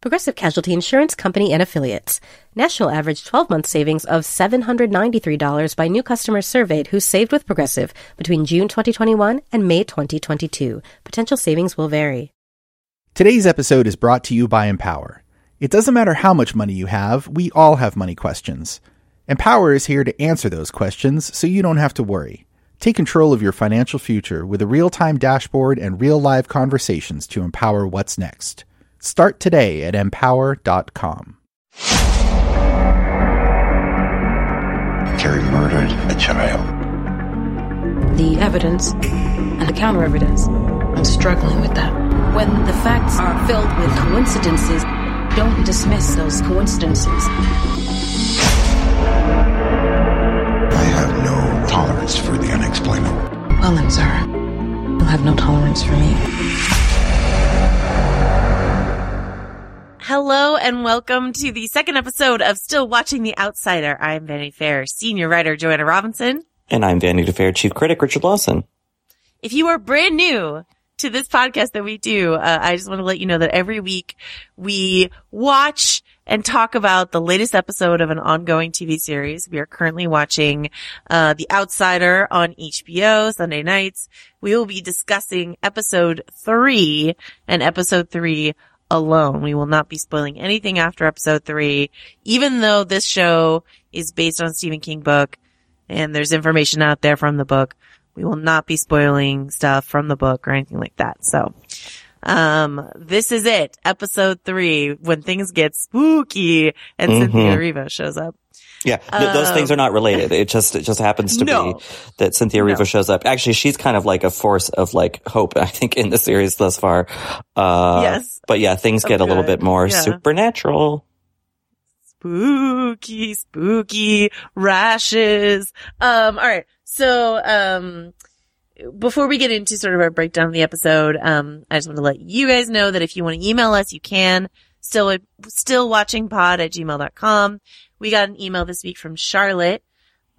Progressive Casualty Insurance Company and Affiliates. National average 12 month savings of $793 by new customers surveyed who saved with Progressive between June 2021 and May 2022. Potential savings will vary. Today's episode is brought to you by Empower. It doesn't matter how much money you have, we all have money questions. Empower is here to answer those questions so you don't have to worry. Take control of your financial future with a real time dashboard and real live conversations to empower what's next. Start today at empower.com. Terry murdered a child. The evidence and the counter evidence. I'm struggling with that. When the facts are filled with coincidences, don't dismiss those coincidences. I have no tolerance for the unexplainable. Well then, sir, you'll have no tolerance for me. Hello and welcome to the second episode of Still Watching The Outsider. I'm Vanity Fair senior writer Joanna Robinson. And I'm Vanity Fair chief critic Richard Lawson. If you are brand new to this podcast that we do, uh, I just want to let you know that every week we watch and talk about the latest episode of an ongoing TV series. We are currently watching uh, The Outsider on HBO Sunday nights. We will be discussing episode three and episode three alone. We will not be spoiling anything after episode three, even though this show is based on Stephen King book and there's information out there from the book. We will not be spoiling stuff from the book or anything like that. So, um, this is it. Episode three, when things get spooky and Mhm. Cynthia Erivo shows up. Yeah, th- those things are not related. It just it just happens to No. be that Cynthia Erivo No. shows up. Actually, she's kind of like a force of like hope. I think in the series thus far. Uh, Yes. But yeah, things Oh, get a little bit more Yeah. supernatural. spooky, spooky rashes. Um, all right. So, um, before we get into sort of our breakdown of the episode, um, I just want to let you guys know that if you want to email us, you can. Still, still watching pod at gmail.com. We got an email this week from Charlotte,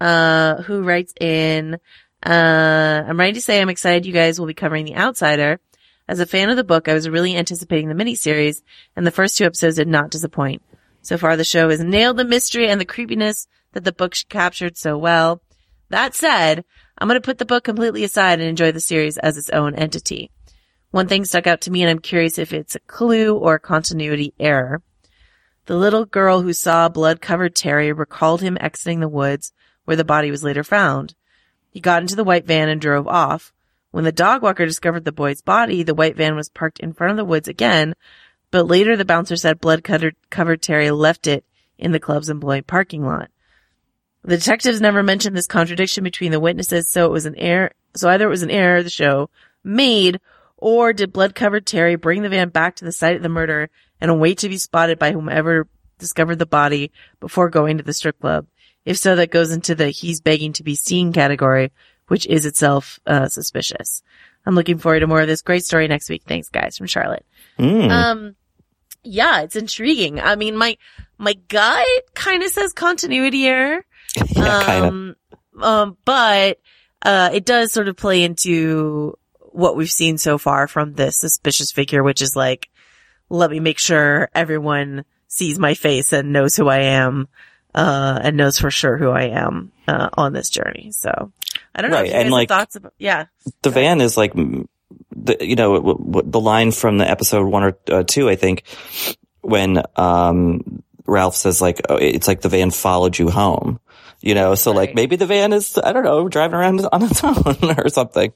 uh, who writes in, uh, I'm ready to say I'm excited you guys will be covering The Outsider. As a fan of the book, I was really anticipating the miniseries, and the first two episodes did not disappoint. So far, the show has nailed the mystery and the creepiness that the book captured so well. That said, I'm going to put the book completely aside and enjoy the series as its own entity. One thing stuck out to me, and I'm curious if it's a clue or a continuity error. The little girl who saw blood covered Terry recalled him exiting the woods where the body was later found. He got into the white van and drove off. When the dog walker discovered the boy's body, the white van was parked in front of the woods again, but later the bouncer said blood covered, Terry left it in the club's employee parking lot. The detectives never mentioned this contradiction between the witnesses, so it was an error, so either it was an error the show made, or did blood covered Terry bring the van back to the site of the murder and wait to be spotted by whomever discovered the body before going to the strip club? If so, that goes into the he's begging to be seen category, which is itself uh, suspicious. I'm looking forward to more of this great story next week. Thanks, guys, from Charlotte. Mm. Um, yeah, it's intriguing. I mean, my my gut kind of says continuity error. yeah. Um, um, but uh, it does sort of play into what we've seen so far from this suspicious figure, which is like, let me make sure everyone sees my face and knows who I am, uh, and knows for sure who I am, uh, on this journey. So I don't know. Right, if you and, like- thoughts about, yeah. the van is like the you know w- w- the line from the episode one or uh, two i think when um ralph says like oh, it's like the van followed you home you know so like maybe the van is i don't know driving around on its own or something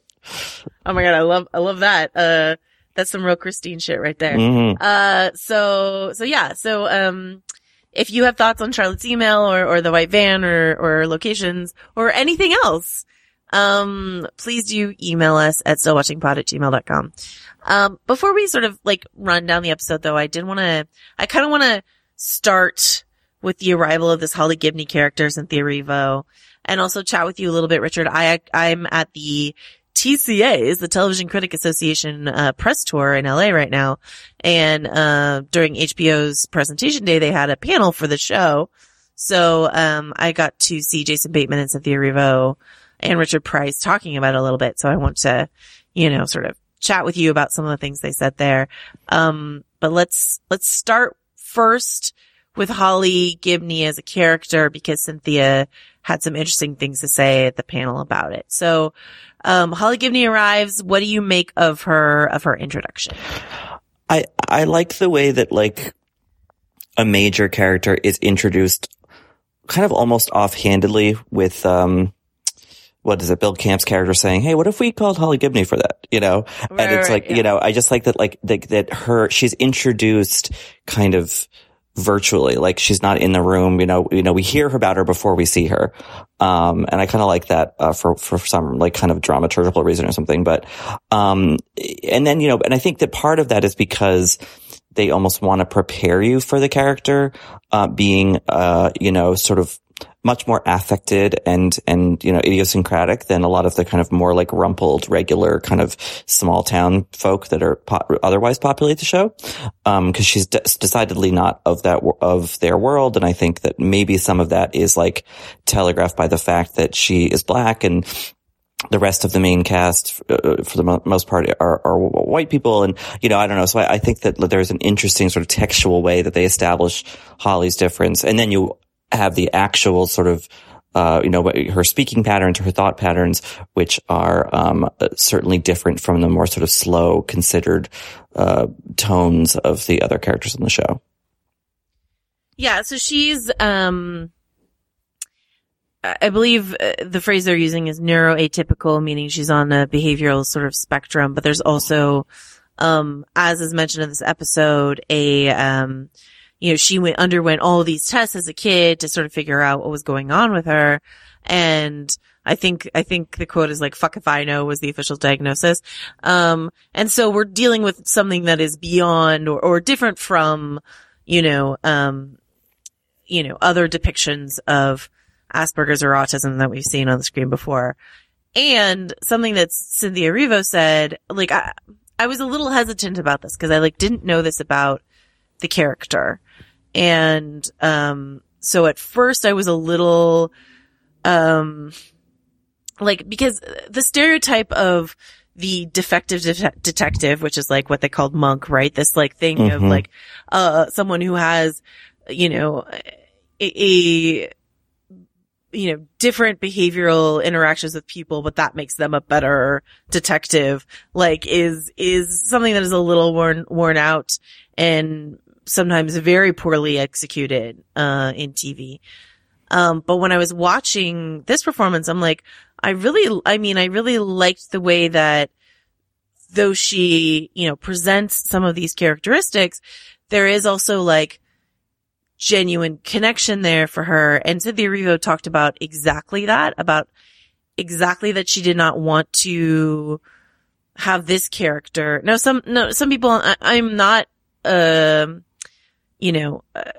Oh my God. I love, I love that. Uh, that's some real Christine shit right there. Mhm. Uh, so, so yeah, so, um, if you have thoughts on Charlotte's email or, or the white van or, or locations or anything else, um, please do email us at stillwatchingpod at gmail.com. Um, before we sort of like run down the episode though, I did want to, I kind of want to start with the arrival of this Holly Gibney character, Cynthia Erivo, and also chat with you a little bit, Richard. I, I'm at the TCA is the Television Critic Association uh, press tour in LA right now, and uh, during HBO's presentation day, they had a panel for the show. So um, I got to see Jason Bateman and Cynthia Erivo and Richard Price talking about it a little bit. So I want to, you know, sort of chat with you about some of the things they said there. Um, but let's let's start first with Holly Gibney as a character because Cynthia had some interesting things to say at the panel about it. So um, Holly Gibney arrives. What do you make of her of her introduction? i i like the way that like a major character is introduced kind of almost offhandedly with um what is it bill camp's character saying hey what if we called holly gibney for that you know Right, and it's right, like yeah. you know i just like that like that, that her she's introduced kind of virtually like she's not in the room you know you know we hear about her before we see her. Um and i kind of like that uh, for for some like kind of dramaturgical reason or something but um and then you know and i think that part of that is because they almost want to prepare you for the character uh being uh you know sort of much more affected and and you know idiosyncratic than a lot of the kind of more like rumpled regular kind of small town folk that are po- otherwise populate the show. Um because she's de- decidedly not of that of their world. And i think that maybe some of that is like telegraphed by the fact that she is black and the rest of the main cast, uh, for the mo- most part, are, are white people, and you know, I don't know. So I, I think that there's an interesting sort of textual way that they establish Holly's difference, and then you have the actual sort of, uh, you know, her speaking patterns, her thought patterns, which are um, uh, certainly different from the more sort of slow, considered uh, tones of the other characters on the show. Yeah, so she's um I I believe uh, the phrase they're using is neuroatypical, meaning she's on a behavioral sort of spectrum, but there's also um as is mentioned in this episode a um you know, she went underwent all these tests as a kid to sort of figure out what was going on with her and I think, I think the quote is like, fuck if I know was the official diagnosis. Um, and so we're dealing with something that is beyond or, or different from, you know, um, you know, other depictions of Asperger's or autism that we've seen on the screen before. And something that Cynthia Erivo said, like, I, I was a little hesitant about this because I like didn't know this about the character. And, um, so at first I was a little, um, like, because the stereotype of the defective det- detective, which is like what they called monk, right? This like thing of Mhm. like, uh, someone who has, you know, a, a you know, different behavioral interactions with people, but that makes them a better detective, like is, is something that is a little worn, worn out and sometimes very poorly executed, uh, in TV. Um, but when I was watching this performance, I'm like, I really, I mean, I really liked the way that though she, you know, presents some of these characteristics, there is also like genuine connection there for her. And Cynthia Erivo talked about exactly that, about exactly that she did not want to have this character. Now, some, no, some people, I, I'm not, um, you know, uh,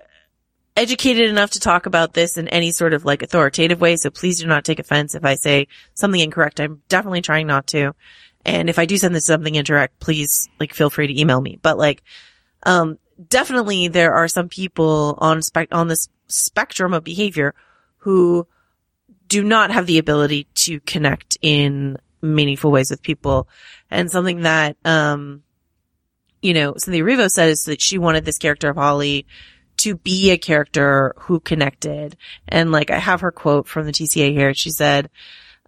educated enough to talk about this in any sort of like authoritative way. So please do not take offense if I say something incorrect. I'm definitely trying not to. And if I do send this something incorrect, please like feel free to email me. But like, um, definitely there are some people on spec, on this spectrum of behavior who do not have the ability to connect in meaningful ways with people. And something that, um, you know, Cynthia Erivo said is that she wanted this character of Holly to be a character who connected. And like, I have her quote from the TCA here. She said,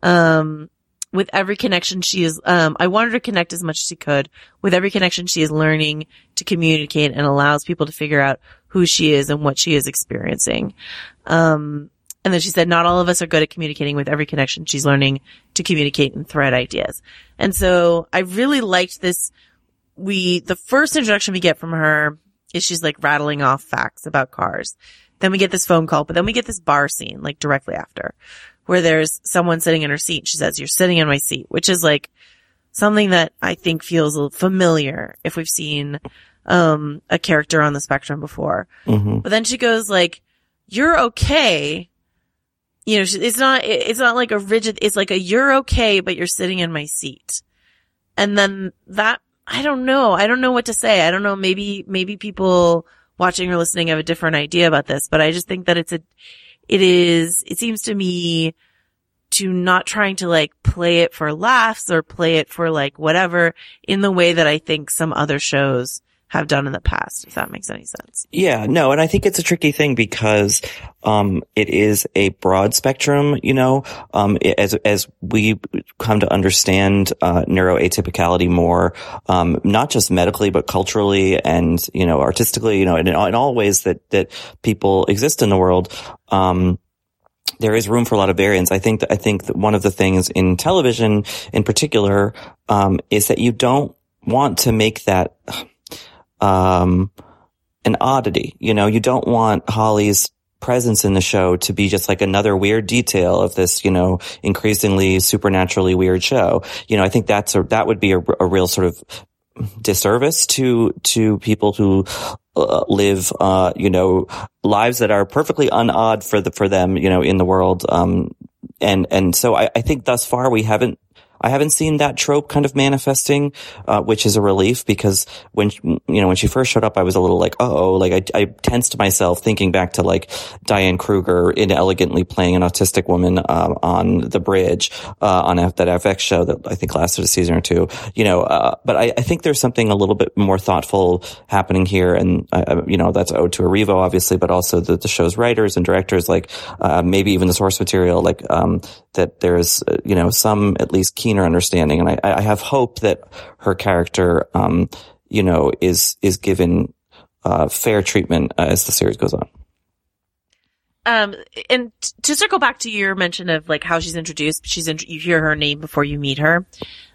um, with every connection she is, um, I wanted her to connect as much as she could. With every connection she is learning to communicate and allows people to figure out who she is and what she is experiencing. Um, and then she said, not all of us are good at communicating with every connection. She's learning to communicate and thread ideas. And so I really liked this. We, the first introduction we get from her is she's like rattling off facts about cars. Then we get this phone call, but then we get this bar scene like directly after where there's someone sitting in her seat. She says, you're sitting in my seat, which is like something that I think feels familiar if we've seen, um, a character on the spectrum before. hmm But then she goes like, you're okay. You know, it's not, it's not like a rigid, it's like a you're okay, but you're sitting in my seat. And then that, I don't know. I don't know what to say. I don't know. Maybe, maybe people watching or listening have a different idea about this, but I just think that it's a, it is, it seems to me to not trying to like play it for laughs or play it for like whatever in the way that I think some other shows have done in the past, if that makes any sense. Yeah, no, and I think it's a tricky thing because um, it is a broad spectrum. You know, um, as as we come to understand uh, neuroatypicality more, um, not just medically but culturally and you know artistically, you know, in, in all ways that that people exist in the world. Um, there is room for a lot of variance. I think that I think that one of the things in television, in particular, um, is that you don't want to make that um, an oddity. You know, you don't want Holly's presence in the show to be just like another weird detail of this, you know, increasingly supernaturally weird show. You know, I think that's a, that would be a, a real sort of disservice to, to people who uh, live, uh, you know, lives that are perfectly unodd for the, for them, you know, in the world. Um, and, and so I, I think thus far we haven't I haven't seen that trope kind of manifesting, uh, which is a relief because when, you know, when she first showed up, I was a little like, oh, like I, I tensed myself thinking back to like Diane Kruger inelegantly playing an autistic woman, uh, on the bridge, uh, on F- that FX show that I think lasted a season or two, you know, uh, but I, I think there's something a little bit more thoughtful happening here. And, uh, you know, that's owed to Erivo, obviously, but also the, the show's writers and directors, like, uh, maybe even the source material, like, um, that there's, uh, you know, some at least keener understanding. And I, I have hope that her character, um, you know, is, is given, uh, fair treatment uh, as the series goes on. Um, and to circle back to your mention of like how she's introduced, she's in, you hear her name before you meet her.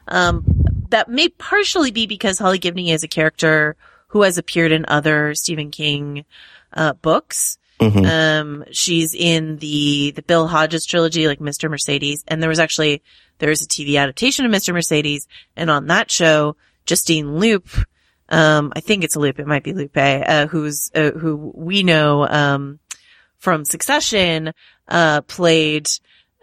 Um, that may partially be because Holly Gibney is a character who has appeared in other Stephen King, uh, books. Mhm. Um, she's in the, the Bill Hodges trilogy, like Mr. Mercedes. And there was actually, there's a TV adaptation of Mr. Mercedes. And on that show, Justine Loop, um, I think it's a Loop. It might be Lupe, uh, who's, uh, who we know, um, from Succession, uh, played,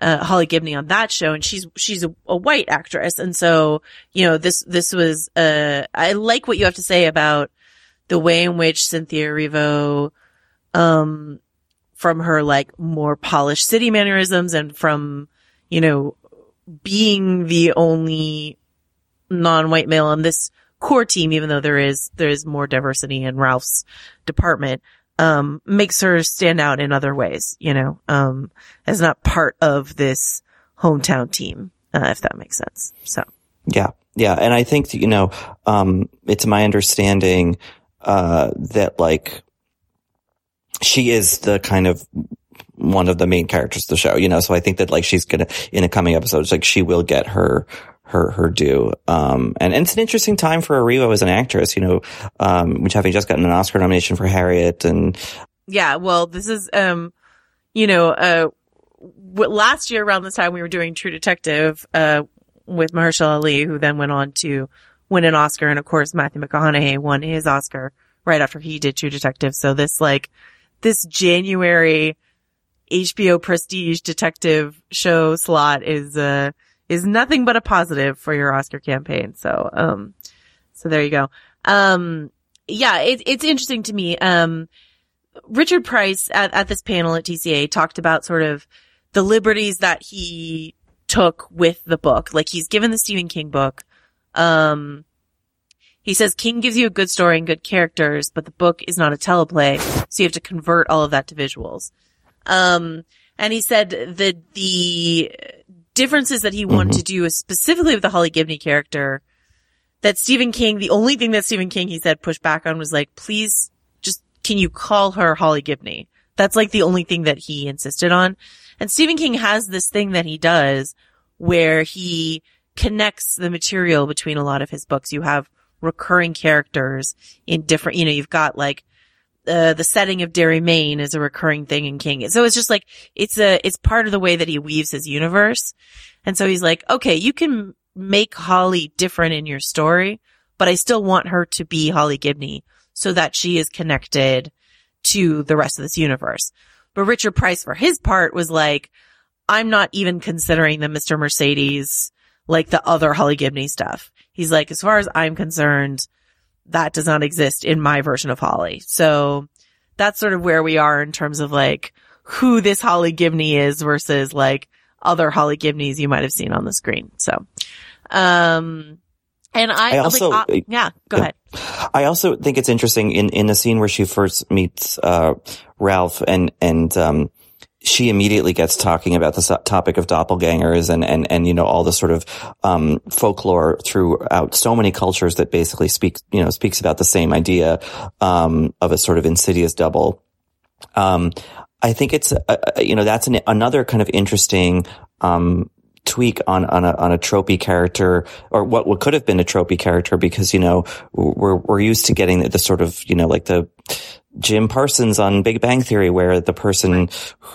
uh, Holly Gibney on that show and she's, she's a, a white actress. And so, you know, this, this was, uh, I like what you have to say about the way in which Cynthia Erivo, um, from her like more polished city mannerisms and from, you know, being the only non-white male on this core team, even though there is, there is more diversity in Ralph's department, um, makes her stand out in other ways, you know, um, as not part of this hometown team, uh, if that makes sense. So. Yeah. Yeah. And I think, you know, um, it's my understanding, uh, that like she is the kind of one of the main characters of the show, you know, so I think that like she's gonna, in a coming episodes, like she will get her, her, her due. Um, and, and it's an interesting time for Erivo as an actress, you know, um, which having just gotten an Oscar nomination for Harriet and, Yeah, well, this is, um, you know, uh, w- last year around this time we were doing True Detective, uh, with Mahershala Ali, who then went on to win an Oscar. And of course, Matthew McConaughey won his Oscar right after he did True Detective. So this, like, this January HBO prestige detective show slot is, uh, is nothing but a positive for your Oscar campaign. So, um, so there you go. Um, yeah, it, it's interesting to me. Um, Richard Price at, at this panel at TCA talked about sort of the liberties that he took with the book. Like he's given the Stephen King book. Um, he says King gives you a good story and good characters, but the book is not a teleplay, so you have to convert all of that to visuals. Um, and he said that the differences that he wanted to do is specifically with the Holly Gibney character, that Stephen King, the only thing that Stephen King, he said, pushed back on was like, please just, can you call her Holly Gibney? That's like the only thing that he insisted on. And Stephen King has this thing that he does where he connects the material between a lot of his books. You have recurring characters in different, you know, you've got like, uh, the setting of Derry, Maine is a recurring thing in King. So it's just like, it's a, it's part of the way that he weaves his universe. And so he's like, okay, you can make Holly different in your story, but I still want her to be Holly Gibney so that she is connected to the rest of this universe. But Richard Price for his part was like, I'm not even considering the Mr. Mercedes, like the other Holly Gibney stuff. He's like, as far as I'm concerned, that does not exist in my version of Holly. So that's sort of where we are in terms of like who this Holly Gibney is versus like other Holly Gibneys you might have seen on the screen. So, um, and I, I also- like, uh, yeah, go ahead. I also think it's interesting in, in the scene where she first meets, uh, Ralph and, and, um, she immediately gets talking about the topic of doppelgangers and, and, and, you know, all the sort of, um, folklore throughout so many cultures that basically speaks, you know, speaks about the same idea, um, of a sort of insidious double. Um, I think it's, uh, uh, you know, that's an, another kind of interesting, um, tweak on, on a, on a tropey character or what, what could have been a tropey character because, you know, we're, we're used to getting the, the sort of, you know, like the, Jim Parsons on Big Bang Theory, where the person,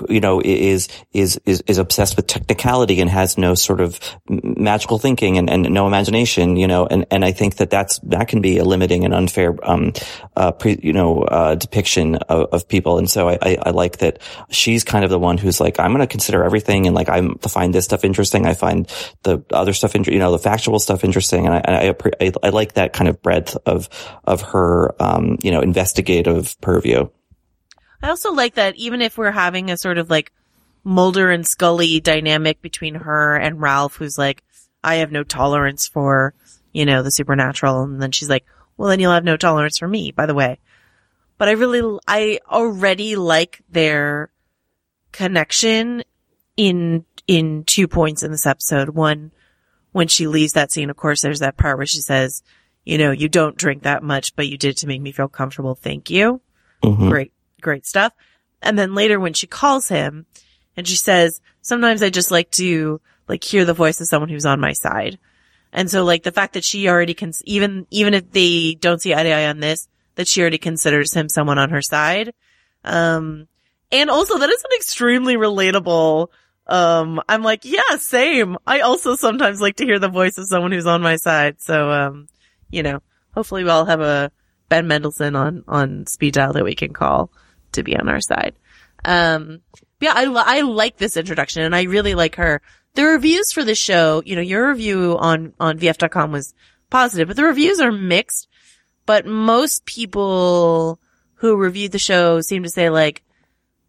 you know, is, is, is, is obsessed with technicality and has no sort of magical thinking and, and no imagination, you know, and, and I think that that's, that can be a limiting and unfair, um, uh, pre, you know, uh, depiction of, of people. And so I, I, I like that she's kind of the one who's like, I'm going to consider everything and like, I'm to find this stuff interesting. I find the other stuff, inter- you know, the factual stuff interesting. And I, and I, I, I like that kind of breadth of, of her, um, you know, investigative purview. I also like that even if we're having a sort of like Mulder and Scully dynamic between her and Ralph, who's like, I have no tolerance for, you know, the supernatural. And then she's like, well, then you'll have no tolerance for me, by the way. But I really, I already like their connection in, in two points in this episode. One, when she leaves that scene, of course, there's that part where she says, you know, you don't drink that much, but you did to make me feel comfortable. Thank you. Mhm. Great, great stuff. And then later when she calls him and she says, sometimes I just like to like hear the voice of someone who's on my side. And so like the fact that she already can, even, even if they don't see eye to eye on this, that she already considers him someone on her side. Um, and also that is an extremely relatable, um, I'm like, yeah, same. I also sometimes like to hear the voice of someone who's on my side. So, um, you know, hopefully we'll all have a Ben Mendelsohn on, on speed dial that we can call to be on our side. Um, yeah, I, I like this introduction and I really like her. The reviews for the show, you know, your review on, on VF.com was positive, but the reviews are mixed. But most people who reviewed the show seem to say like,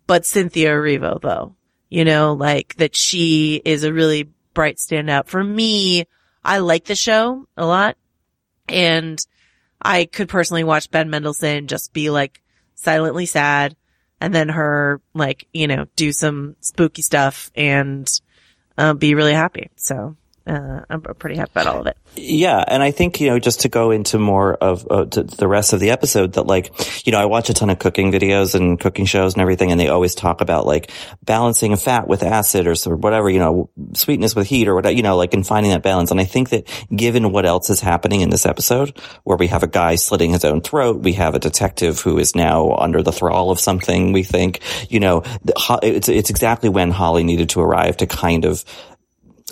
but Cynthia Erivo though, you know, like that she is a really bright standout. For me, I like the show a lot and I could personally watch Ben Mendelsohn just be like silently sad and then her like, you know, do some spooky stuff and uh, be really happy. So, uh, I'm pretty happy about all of it. Yeah, and I think you know just to go into more of uh, the rest of the episode that like you know I watch a ton of cooking videos and cooking shows and everything, and they always talk about like balancing fat with acid or of whatever you know sweetness with heat or whatever you know like and finding that balance. And I think that given what else is happening in this episode, where we have a guy slitting his own throat, we have a detective who is now under the thrall of something. We think you know it's it's exactly when Holly needed to arrive to kind of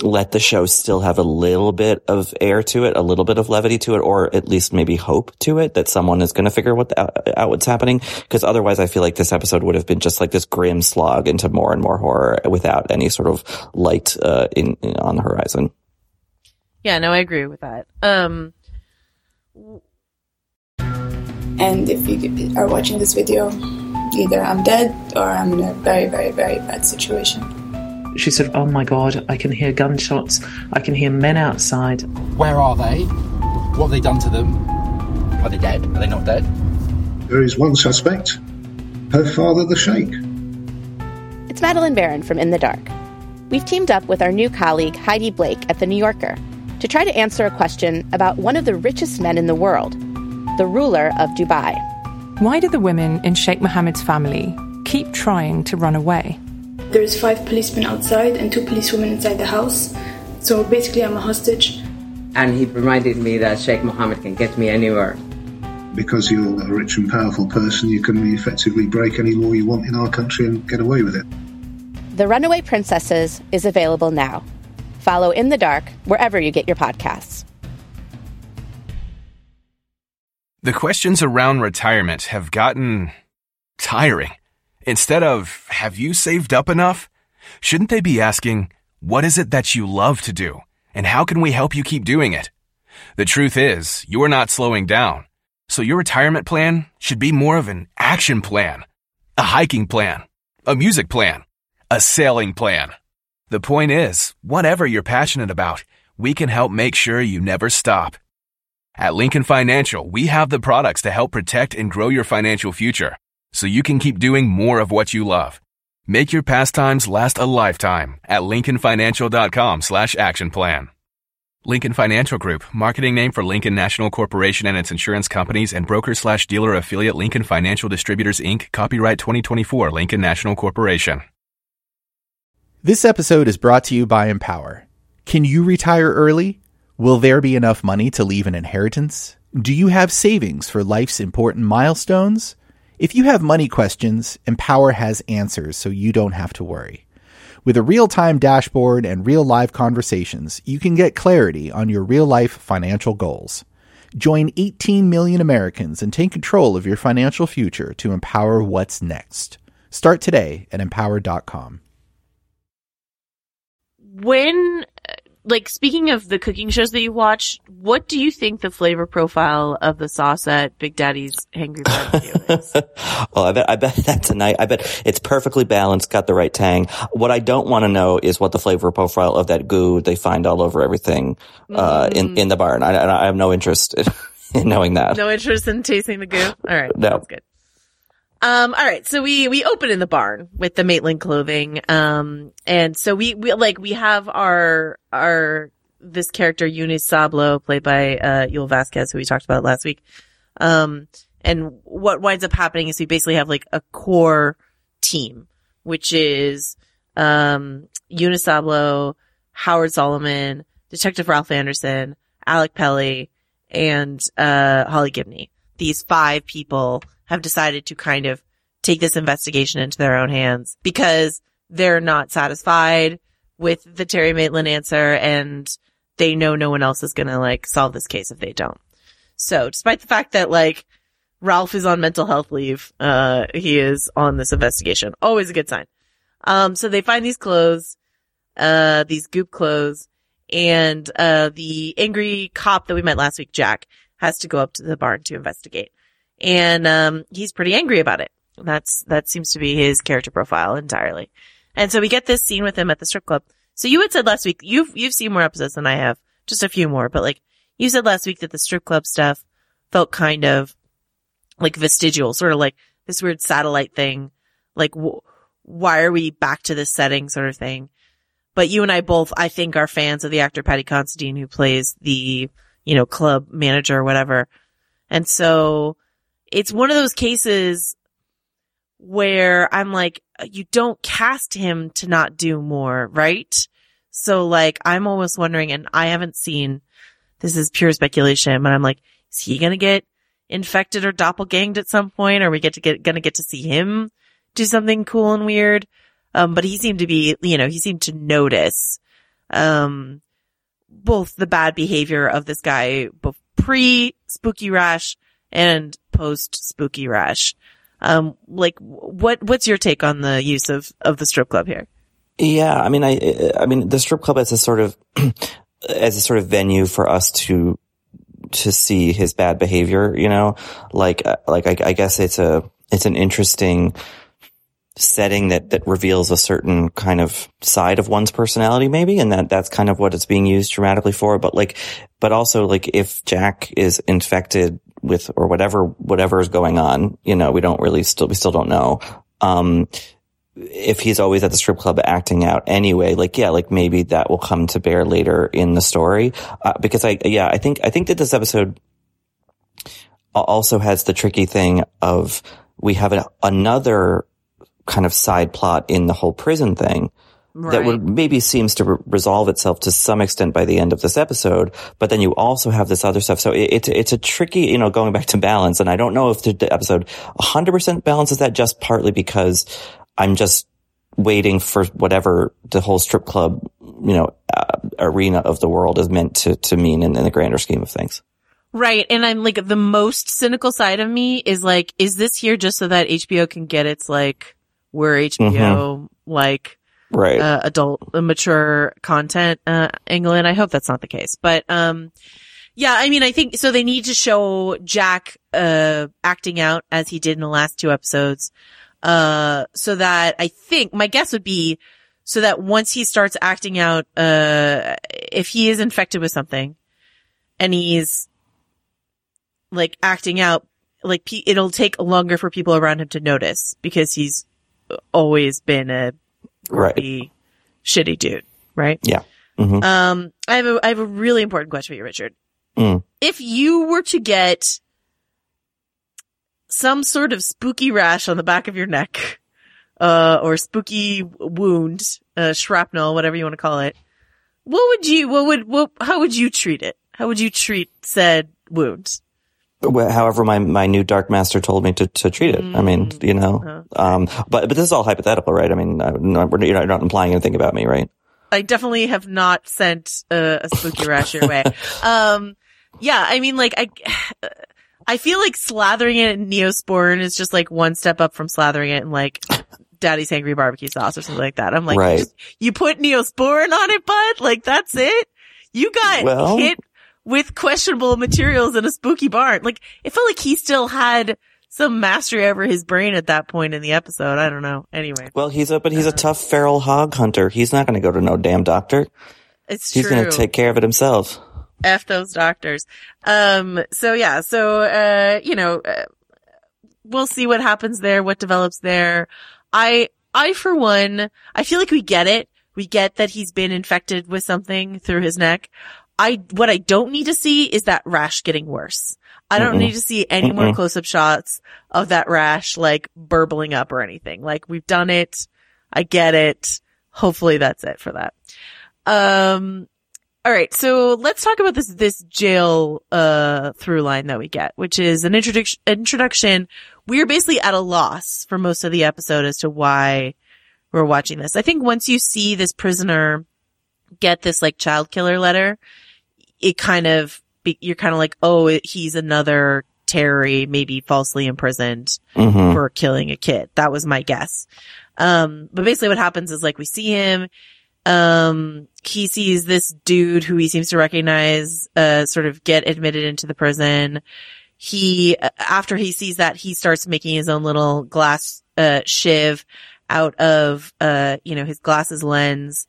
let the show still have a little bit of air to it, a little bit of levity to it, or at least maybe hope to it that someone is going to figure what out, out what's happening. Because otherwise, I feel like this episode would have been just like this grim slog into more and more horror without any sort of light uh, in, in on the horizon. Yeah, no, I agree with that. Um, And if you are watching this video, either I'm dead or I'm in a very, very, very bad situation. She said, Oh my God, I can hear gunshots. I can hear men outside. Where are they? What have they done to them? Are they dead? Are they not dead? There is one suspect her father, the Sheikh. It's Madeleine Baran from In the Dark. We've teamed up with our new colleague Heidi Blake at The New Yorker to try to answer a question about one of the richest men in the world, the ruler of Dubai. Why do the women in Sheikh Mohammed's family keep trying to run away? There's five policemen outside and two policewomen inside the house. So basically, I'm a hostage. And he reminded me that Sheikh Mohammed can get me anywhere. Because you're a rich and powerful person, you can effectively break any law you want in our country and get away with it. The Runaway Princesses is available now. Follow In the Dark wherever you get your podcasts. The questions around retirement have gotten tiring. Instead of, have you saved up enough? Shouldn't they be asking, what is it that you love to do? And how can we help you keep doing it? The truth is, you are not slowing down. So your retirement plan should be more of an action plan, a hiking plan, a music plan, a sailing plan. The point is, whatever you're passionate about, we can help make sure you never stop. At Lincoln Financial, we have the products to help protect and grow your financial future so you can keep doing more of what you love. Make your pastimes last a lifetime at lincolnfinancial.com slash action plan. Lincoln Financial Group, marketing name for Lincoln National Corporation and its insurance companies and broker slash dealer affiliate Lincoln Financial Distributors Inc., copyright 2024 Lincoln National Corporation. This episode is brought to you by Empower. Can you retire early? Will there be enough money to leave an inheritance? Do you have savings for life's important milestones? If you have money questions, Empower has answers so you don't have to worry. With a real time dashboard and real live conversations, you can get clarity on your real life financial goals. Join 18 million Americans and take control of your financial future to empower what's next. Start today at empower.com. When, like, speaking of the cooking shows that you watch, what do you think the flavor profile of the sauce at Big Daddy's Hangry Barbecue is? well, I bet, I bet that's a night. I bet it's perfectly balanced, got the right tang. What I don't want to know is what the flavor profile of that goo they find all over everything, uh, Mm. in, in the barn. I, I have no interest in, in knowing that. No interest in tasting the goo? All right. No. Sounds good. Um, all right. So we, we open in the barn with the Maitland clothing. Um, and so we, we, like, we have our, our, this character, Yunis Sablo, played by, uh, Yul Vasquez, who we talked about last week. Um, and what winds up happening is we basically have like a core team, which is, um, Yunis Sablo, Howard Salomon, Detective Ralph Anderson, Alec Pelly, and, uh, Holly Gibney. These five people have decided to kind of take this investigation into their own hands because they're not satisfied with the Terry Maitland answer and they know no one else is going to like solve this case if they don't. So despite the fact that like Ralph is on mental health leave, uh, he is on this investigation. Always a good sign. Um, so they find these clothes, uh, these goop clothes and, uh, the angry cop that we met last week, Jack, has to go up to the barn to investigate and um, he's pretty angry about it. That's that seems to be his character profile entirely. And so we get this scene with him at the strip club. So you had said last week you've you've seen more episodes than I have, just a few more, but like you said last week that the strip club stuff felt kind of like vestigial, sort of like this weird satellite thing, like wh- why are we back to this setting, sort of thing. But you and I both, I think, are fans of the actor Paddy Considine who plays the you know club manager or whatever, and so it's one of those cases where I'm like, you don't cast him to not do more, right? So like, I'm almost wondering, and I haven't seen, this is pure speculation, but I'm like, is he gonna get infected or doppelganged at some point? Or we get to get, gonna get to see him do something cool and weird? Um, but he seemed to be, you know, he seemed to notice, um, both the bad behavior of this guy pre spooky rash and post spooky rash. Um, like what, what's your take on the use of, of the strip club here? Yeah, I mean, I, I mean, the strip club as a sort of, as a sort of venue for us to, to see his bad behavior, you know, like, like I, I guess it's a, it's an interesting, setting that that reveals a certain kind of side of one's personality maybe and that that's kind of what it's being used dramatically for but like but also like if Jack is infected with or whatever whatever is going on you know we don't really still we still don't know. Um if he's always at the strip club acting out anyway like yeah like maybe that will come to bear later in the story. Uh, because I yeah I think I think that this episode also has the tricky thing of we have a, another kind of side plot in the whole prison thing that would maybe seems to re- resolve itself to some extent by the end of this episode. But then you also have this other stuff. So it, it's, it's a tricky, you know, going back to balance. And I don't know if the episode 100% balances that just partly because I'm just waiting for whatever the whole strip club, you know, uh, arena of the world is meant to, to mean in, in the grander scheme of things. Right. And I'm like, the most cynical side of me is like, is this here just so that HBO can get its like, we're HBO, like, right. uh, adult, uh, mature content, uh, angle. And I hope that's not the case. But, um, yeah, I mean, I think, so they need to show Jack, uh, acting out as he did in the last two episodes. Uh, so that I think my guess would be so that once he starts acting out, uh, if he is infected with something and he's like acting out, like it'll take longer for people around him to notice because he's always been a grumpy, shitty dude, right? Yeah. Mhm. Um, I have a I have a really important question for you, Richard. Mm. If you were to get some sort of spooky rash on the back of your neck, uh, or spooky wound, uh, shrapnel, whatever you want to call it, what would you, what would, what, how would you treat it? How would you treat said wound? However, my, my new dark master told me to, to treat it. I mean, Mm. you know, um, but, but this is all hypothetical, right? I mean, uh, no, you're not, you're not implying anything about me, right? I definitely have not sent uh, a spooky rash your way. Um, yeah, I mean, like, I, I feel like slathering it in Neosporin is just like one step up from slathering it in like Daddy's Angry Barbecue Sauce or something like that. I'm like, Right. you put Neosporin on it, bud? Like, that's it? You got Well- hit with questionable materials in a spooky barn. Like, it felt like he still had some mastery over his brain at that point in the episode. I don't know. Anyway. Well, he's a, but he's a tough feral hog hunter. He's not going to go to no damn doctor. It's He's true. going to take care of it himself. F those doctors. Um, so yeah, so, uh, you know, uh, we'll see what happens there, what develops there. I, I, for one, I feel like we get it. We get that he's been infected with something through his neck. I, what I don't need to see is that rash getting worse. I don't Mm-mm. need to see any more Mm-mm. close up shots of that rash, like burbling up or anything. Like we've done it. I get it. Hopefully that's it for that. Um, all right. So let's talk about this, this jail, uh, through line that we get, which is an introduction, introduction. We're basically at a loss for most of the episode as to why we're watching this. I think once you see this prisoner get this like child killer letter, it kind of, be, you're kind of like, oh, he's another Terry, maybe falsely imprisoned Mhm. for killing a kid. That was my guess. Um, but basically what happens is like we see him, um, he sees this dude who he seems to recognize, uh, sort of get admitted into the prison. He, uh, after he sees that, he starts making his own little glass, uh, shiv out of, uh, you know, his glasses lens.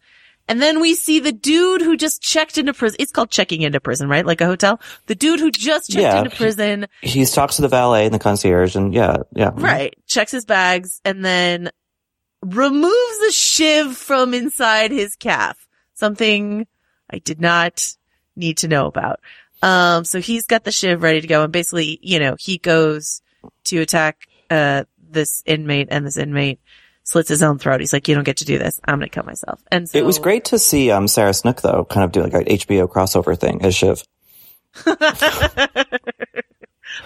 And then we see the dude who just checked into prison. It's called checking into prison, right? Like a hotel. The dude who just checked Yeah. into prison He talks to the valet and the concierge and yeah, yeah. Right. Checks his bags and then removes a shiv from inside his calf. Something I did not need to know about. Um, so he's got the shiv ready to go and basically, you know, he goes to attack, uh, this inmate and this inmate slits his own throat. He's like, you don't get to do this. I'm going to kill myself. And so It was great to see um, Sarah Snook though, kind of do like an HBO crossover thing as Shiv.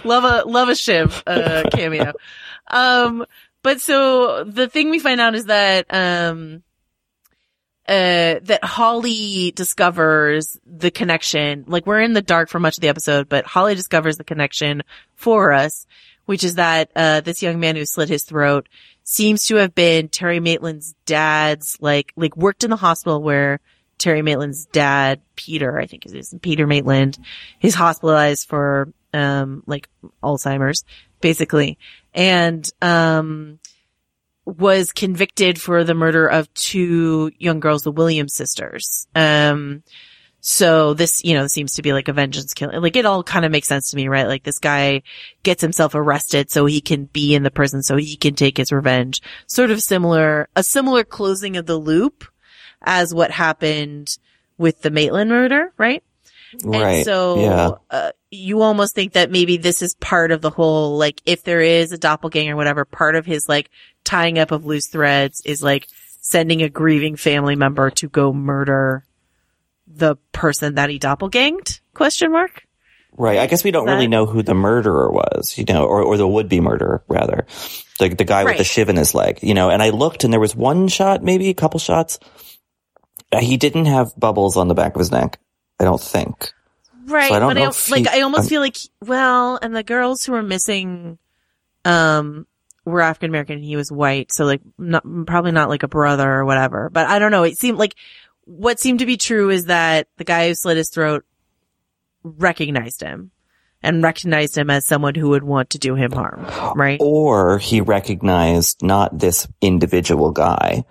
love a love a shiv uh cameo um but so the thing we find out is that um uh that holly discovers the connection like we're in the dark for much of the episode but holly discovers the connection for us which is that uh this young man who slit his throat seems to have been terry maitland's dad's like like worked in the hospital where Terry Maitland's dad, Peter, I think it is Peter Maitland, is hospitalized for, um, like Alzheimer's, basically. And, um, was convicted for the murder of two young girls, the Williams sisters. Um, so this, you know, seems to be like a vengeance killing. Like it all kind of makes sense to me, right? Like this guy gets himself arrested so he can be in the prison so he can take his revenge. Sort of similar, a similar closing of the loop as what happened with the Maitland murder, right? Right. And so, yeah. uh, you almost think that maybe this is part of the whole, like, if there is a doppelganger or whatever, part of his, like, tying up of loose threads is, like, sending a grieving family member to go murder the person that he doppelganged? Question mark? Right. I guess we don't That- really know who the murderer was, you know, or, or the would be murderer, rather. The, the guy with the shiv in his leg, you know, and I looked and there was one shot, maybe a couple shots. Uh, He didn't have bubbles on the back of his neck. I don't think. Right. So I don't but know I, like, he- I almost um, feel like, well, and the girls who were missing, um, were African American and he was white. So like, not, probably not like a brother or whatever, but I don't know. It seemed like what seemed to be true is that the guy who slit his throat recognized him and recognized him as someone who would want to do him harm. Right. Or he recognized not this individual guy.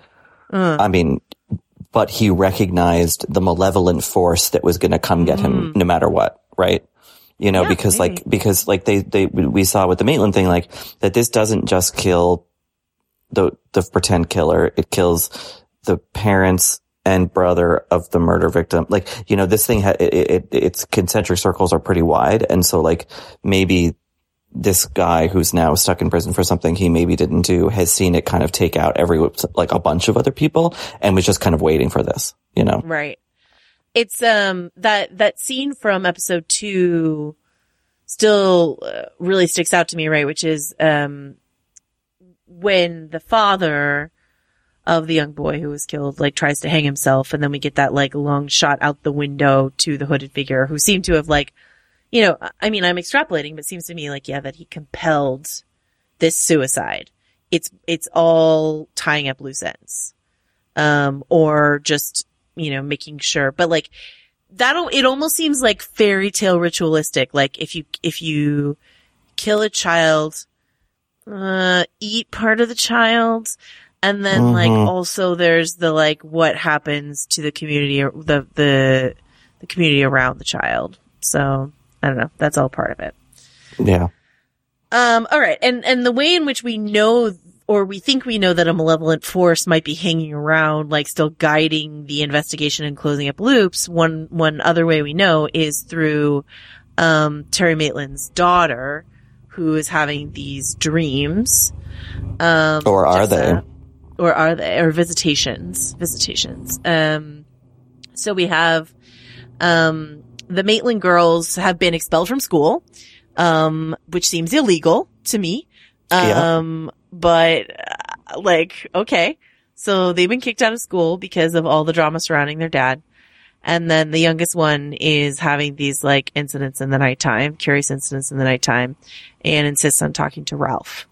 Uh. I mean, but he recognized the malevolent force that was going to come get him no matter what, right? You know, Yeah, because maybe. like, because like they, they, we saw with the Maitland thing, like that this doesn't just kill the, the pretend killer. It kills the parents and brother of the murder victim. Like, you know, this thing, ha- it, it, its concentric circles are pretty wide. And so like maybe this guy who's now stuck in prison for something he maybe didn't do has seen it kind of take out every, like a bunch of other people and was just kind of waiting for this, you know? Right. It's um that that scene from episode 2 still uh, really sticks out to me, right, which is um when the father of the young boy who was killed like tries to hang himself and then we get that like long shot out the window to the hooded figure who seemed to have like you know, I mean, I'm extrapolating, but seems to me like, yeah, that he compelled this suicide. It's, it's all tying up loose ends. Um, or just, you know, making sure, but like, that'll, it almost seems like fairy tale ritualistic. Like if you, if you kill a child, uh, eat part of the child, and then like Mhm. also there's the like what happens to the community or the, the, the community around the child. So I don't know. That's all part of it. Yeah. Um, all right. And, and the way in which we know or we think we know that a malevolent force might be hanging around, like still guiding the investigation and closing up loops. One, one other way we know is through, um, Terry Maitland's daughter who is having these dreams. Um, Or are Jessa- they? Or are they? Or visitations, visitations. Um, so we have, um, the Maitland girls have been expelled from school, um, which seems illegal to me. Yeah. Um, but uh, like, okay. So they've been kicked out of school because of all the drama surrounding their dad. And then the youngest one is having these like incidents in the nighttime, curious incidents in the nighttime, and insists on talking to Ralph.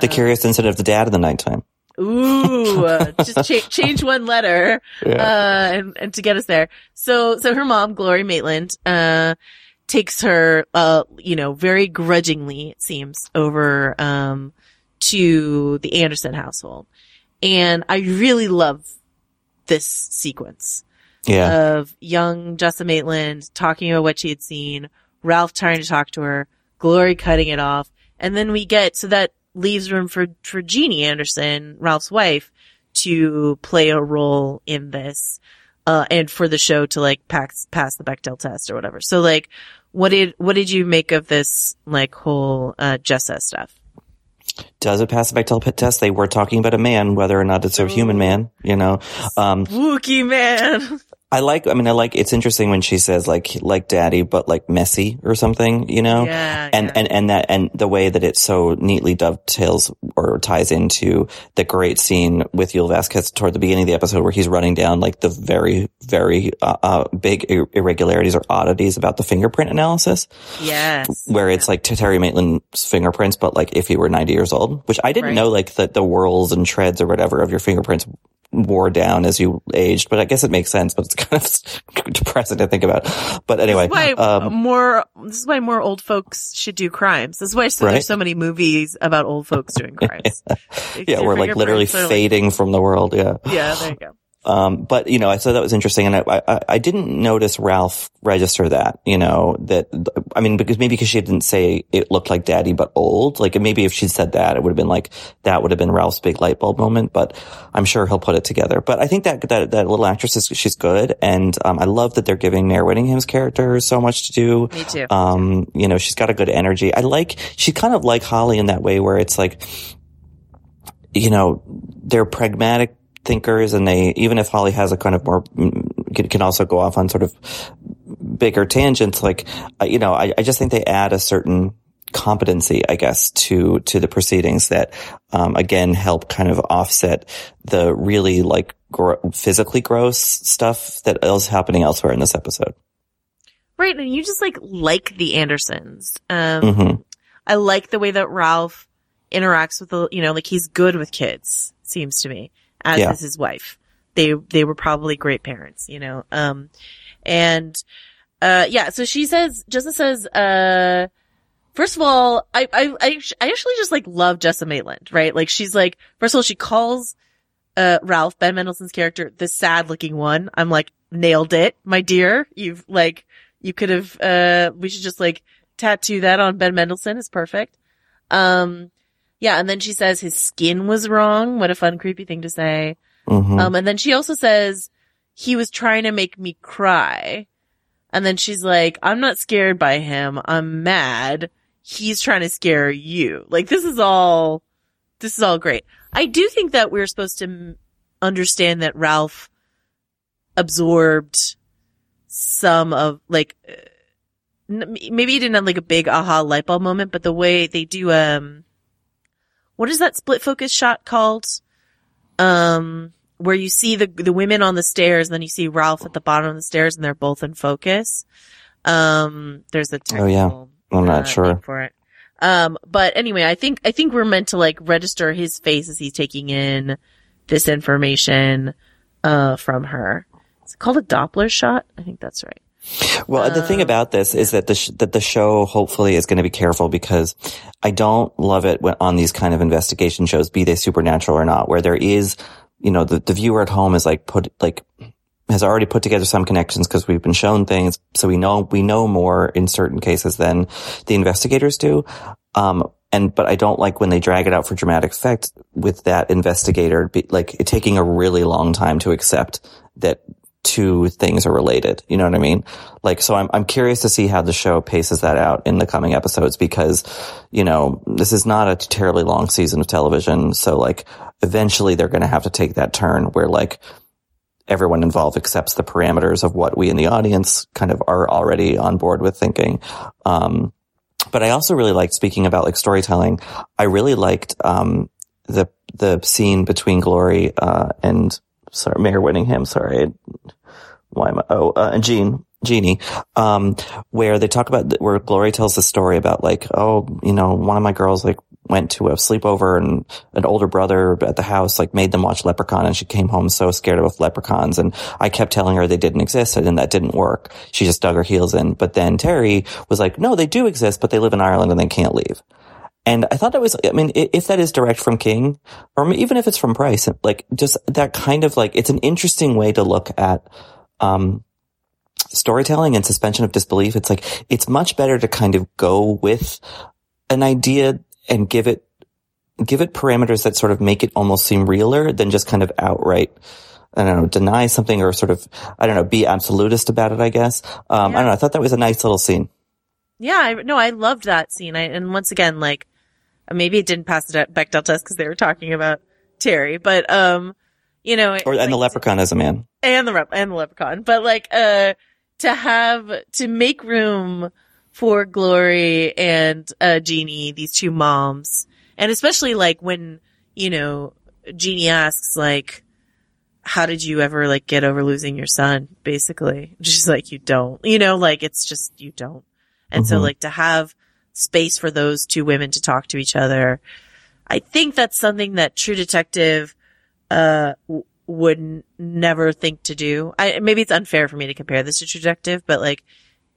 The curious incident of the dad in the nighttime. Ooh, uh, just cha- change one letter, Yeah. uh, and, and to get us there. So, so her mom, Glory Maitland, uh, takes her, uh, you know, very grudgingly, it seems, over, um, to the Anderson household. And I really love this sequence Yeah. of young Jessa Maitland talking about what she had seen, Ralph trying to talk to her, Glory cutting it off, and then we get so that leaves room for for Jeannie Anderson, Ralph's wife, to play a role in this, uh, and for the show to like pass pass the Bechdel test or whatever. So like, what did what did you make of this like whole uh, Jessa stuff? Does it pass the Bechdel pit test? They were talking about a man, whether or not it's a human man, you know. Um, Wookie man. I like, I mean, I like, it's interesting when she says like, like daddy, but like messy or something, you know? Yeah, and, and, and that, and the way that it so neatly dovetails or ties into the great scene with Yul Vasquez toward the beginning of the episode where he's running down like the very, very, uh, uh big ir- irregularities or oddities about the fingerprint analysis Yes. where it's like Terry Maitland's fingerprints, but like if he were 90 years old, which I didn't Right. know like that the whirls and shreds or whatever of your fingerprints wore down as you aged, but I guess it makes sense, but it's kind of depressing to think about. But anyway, This is why um, more. This is why more old folks should do crimes. This is why so Right. there's so many movies about old folks doing crimes. yeah, we're like literally are, like- fading from the world. Yeah. yeah, there you go. Um, but you know, I thought that was interesting, and I, I, I didn't notice Ralph register that. You know, that I mean, because maybe because she didn't say it looked like Daddy, but old. Like maybe if she'd said that, it would have been like that would have been Ralph's big light bulb moment. But I'm sure he'll put it together. But I think that that that little actress is she's good, and um, I love that they're giving Mare Winningham's character so much to do. Me too. Um, you know, she's got a good energy. I like she's kind of like Holly in that way, where it's like you know, they're pragmatic thinkers and they, even if Holly has a kind of more, mm, can, can also go off on sort of bigger tangents, like, uh, you know, I, I just think they add a certain competency, I guess, to, to the proceedings that, um, again, help kind of offset the really like gro- physically gross stuff that is happening elsewhere in this episode. Right, and you just like like the Andersons. Um, Mhm. I like the way that Ralph interacts with the, you know, like he's good with kids. Seems to me, as Yeah. is his wife. They they were probably great parents, you know. Um, and uh, yeah. So she says, Jessa says, uh, first of all, I I I, I actually just like love Jessa Maitland, right? Like she's like, first of all, she calls uh, Ralph, Ben Mendelsohn's character, the sad looking one. I'm like, nailed it, my dear. You've like, you could have, uh, we should just like tattoo that on Ben Mendelsohn. It's perfect. Um, yeah. And then she says his skin was wrong. What a fun, creepy thing to say. Mhm. Um, and then she also says he was trying to make me cry. And then she's like, I'm not scared by him. I'm mad. He's trying to scare you. Like this is all, this is all great. I do think that we're supposed to m- understand that Ralph absorbed some of like, uh, n- maybe he didn't have like a big aha light bulb moment, but the way they do, um, what is that split focus shot called? Um, where you see the, the women on the stairs and then you see Ralph at the bottom of the stairs and they're both in focus. Um, there's a Oh yeah. I'm not uh, sure. for it. Um, but anyway, I think, I think we're meant to like register his face as he's taking in this information, uh, from her. It's called a diopter shot. I think that's right. Well, the thing about this is that the sh- that the show hopefully is going to be careful because I don't love it when on these kind of investigation shows, be they supernatural or not, where there is, you know, the, the viewer at home is like put like has already put together some connections because we've been shown things, so we know we know more in certain cases than the investigators do. Um, and but I don't like when they drag it out for dramatic effect with that investigator, be, like taking a really long time to accept that two things are related. You know what I mean? Like, so I'm, I'm curious to see how the show paces that out in the coming episodes because, you know, this is not a terribly long season of television. So like, eventually they're going to have to take that turn where like, everyone involved accepts the parameters of what we in the audience kind of are already on board with thinking. Um, but I also really liked speaking about like storytelling. I really liked, um, the, the scene between Glory, uh, and sorry, Mare Winningham. Sorry. Why am I? Oh, uh, and Jean, Jeannie, um, where they talk about, where Glory tells the story about like, oh, you know, one of my girls like went to a sleepover and an older brother at the house like made them watch Leprechaun and she came home so scared of leprechauns and I kept telling her they didn't exist and that didn't work. She just dug her heels in. But then Terry was like, no, they do exist, but they live in Ireland and they can't leave. And I thought that was, I mean, if that is direct from King, or even if it's from Price, like just that kind of like, it's an interesting way to look at, um, storytelling and suspension of disbelief. It's like, it's much better to kind of go with an idea and give it, give it parameters that sort of make it almost seem realer than just kind of outright, I don't know, deny something or sort of, I don't know, be absolutist about it, I guess. Um, I don't know. I thought that was a nice little scene. Yeah, I, no, I loved that scene. I, and once again, like, maybe it didn't pass the Bechdel test because they were talking about Terry, but, um, you know, Or, and the leprechaun as a man. and the and the leprechaun, but like, uh, to have, to make room for Glory and, uh, Jeannie, these two moms, and especially like when, you know, Jeannie asks like, how did you ever like get over losing your son? Basically, she's like, you don't, you know, like it's just, you don't. And so Mhm. like to have space for those two women to talk to each other, I think that's something that True Detective, uh, w- would n- never think to do. I, maybe it's unfair for me to compare this to True Detective, but like,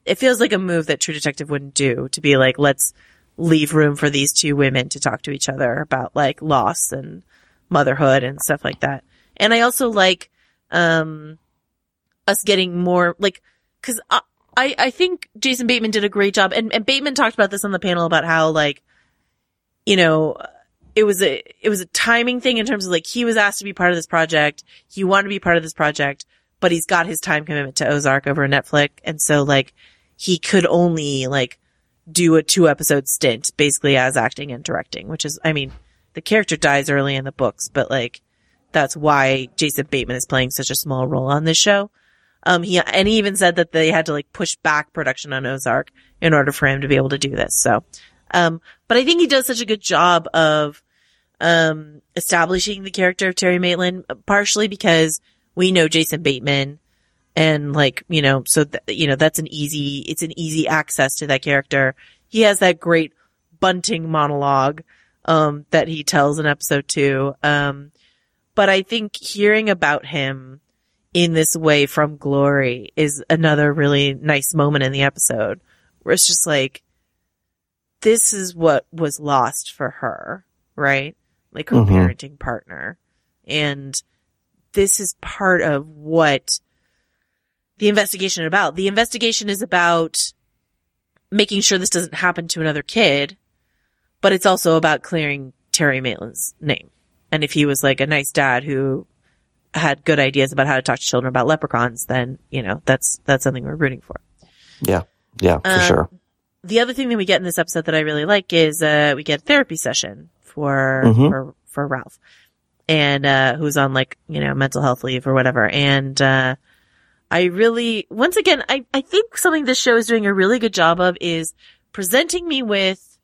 it feels like a move that True Detective wouldn't do to be like, let's leave room for these two women to talk to each other about like loss and motherhood and stuff like that. And I also like, um, us getting more like, cause I, I, think Jason Bateman did a great job and, and Bateman talked about this on the panel about how like, you know, it was a, it was a timing thing in terms of like, he was asked to be part of this project. He wanted to be part of this project, but he's got his time commitment to Ozark over Netflix. And so like, he could only like do a two episode stint basically as acting and directing, which is, I mean, the character dies early in the books, but like, that's why Jason Bateman is playing such a small role on this show. Um, he, and he even said that they had to like push back production on Ozark in order for him to be able to do this. So, um, but I think he does such a good job of, um, establishing the character of Terry Maitland, partially because we know Jason Bateman and like, you know, so, th- you know, that's an easy, it's an easy access to that character. He has that great bunting monologue, um, that he tells in episode two. Um, but I think hearing about him in this way from Glory is another really nice moment in the episode where it's just like, this is what was lost for her, right? Like her Mhm. parenting partner. And this is part of what the investigation is about. The investigation is about making sure this doesn't happen to another kid, but it's also about clearing Terry Maitland's name. And if he was like a nice dad who had good ideas about how to talk to children about leprechauns, then, you know, that's, that's something we're rooting for. Yeah. Yeah, for Um, sure. The other thing that we get in this episode that I really like is, uh, we get a therapy session for, Mhm. for, for Ralph and, uh, who's on like, you know, mental health leave or whatever. And, uh, I really, once again, I, I think something this show is doing a really good job of is presenting me with